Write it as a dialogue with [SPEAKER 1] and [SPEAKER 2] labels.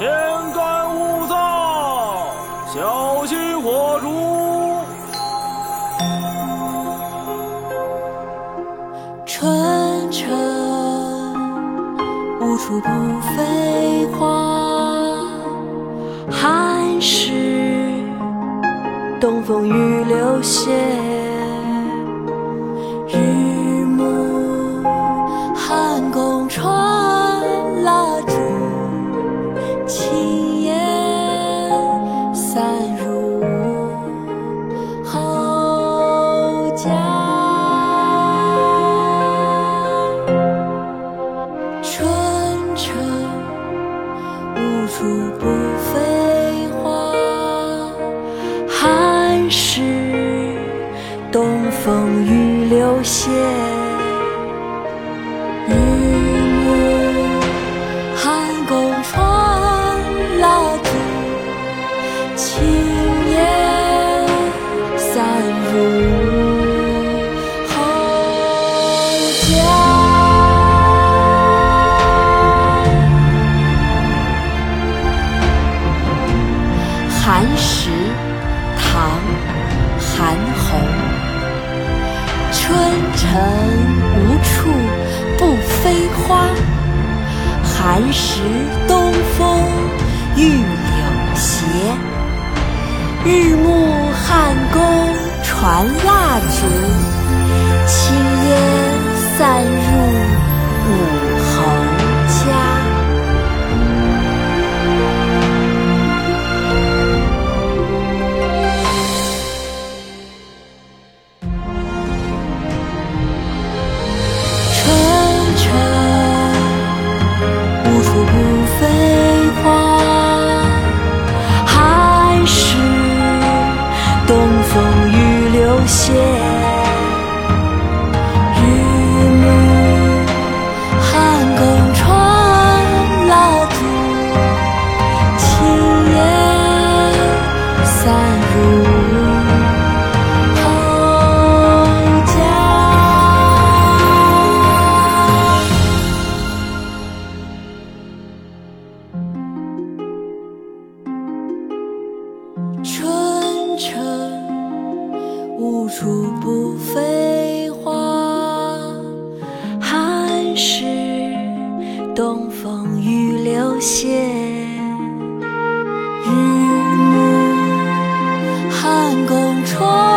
[SPEAKER 1] 天干物燥，小心火烛。
[SPEAKER 2] 春城无处不飞花，寒食东风雨流歇。日暮汉宫传处不飞花，寒食东风雨流歇。寒食，唐·韩翃。春城无处不飞花，寒食东风御柳斜。日暮汉宫传蜡烛，轻烟散入五飞花，还是东风雨留斜。无处不飞花，寒食东风雨流歇。日暮汉宫传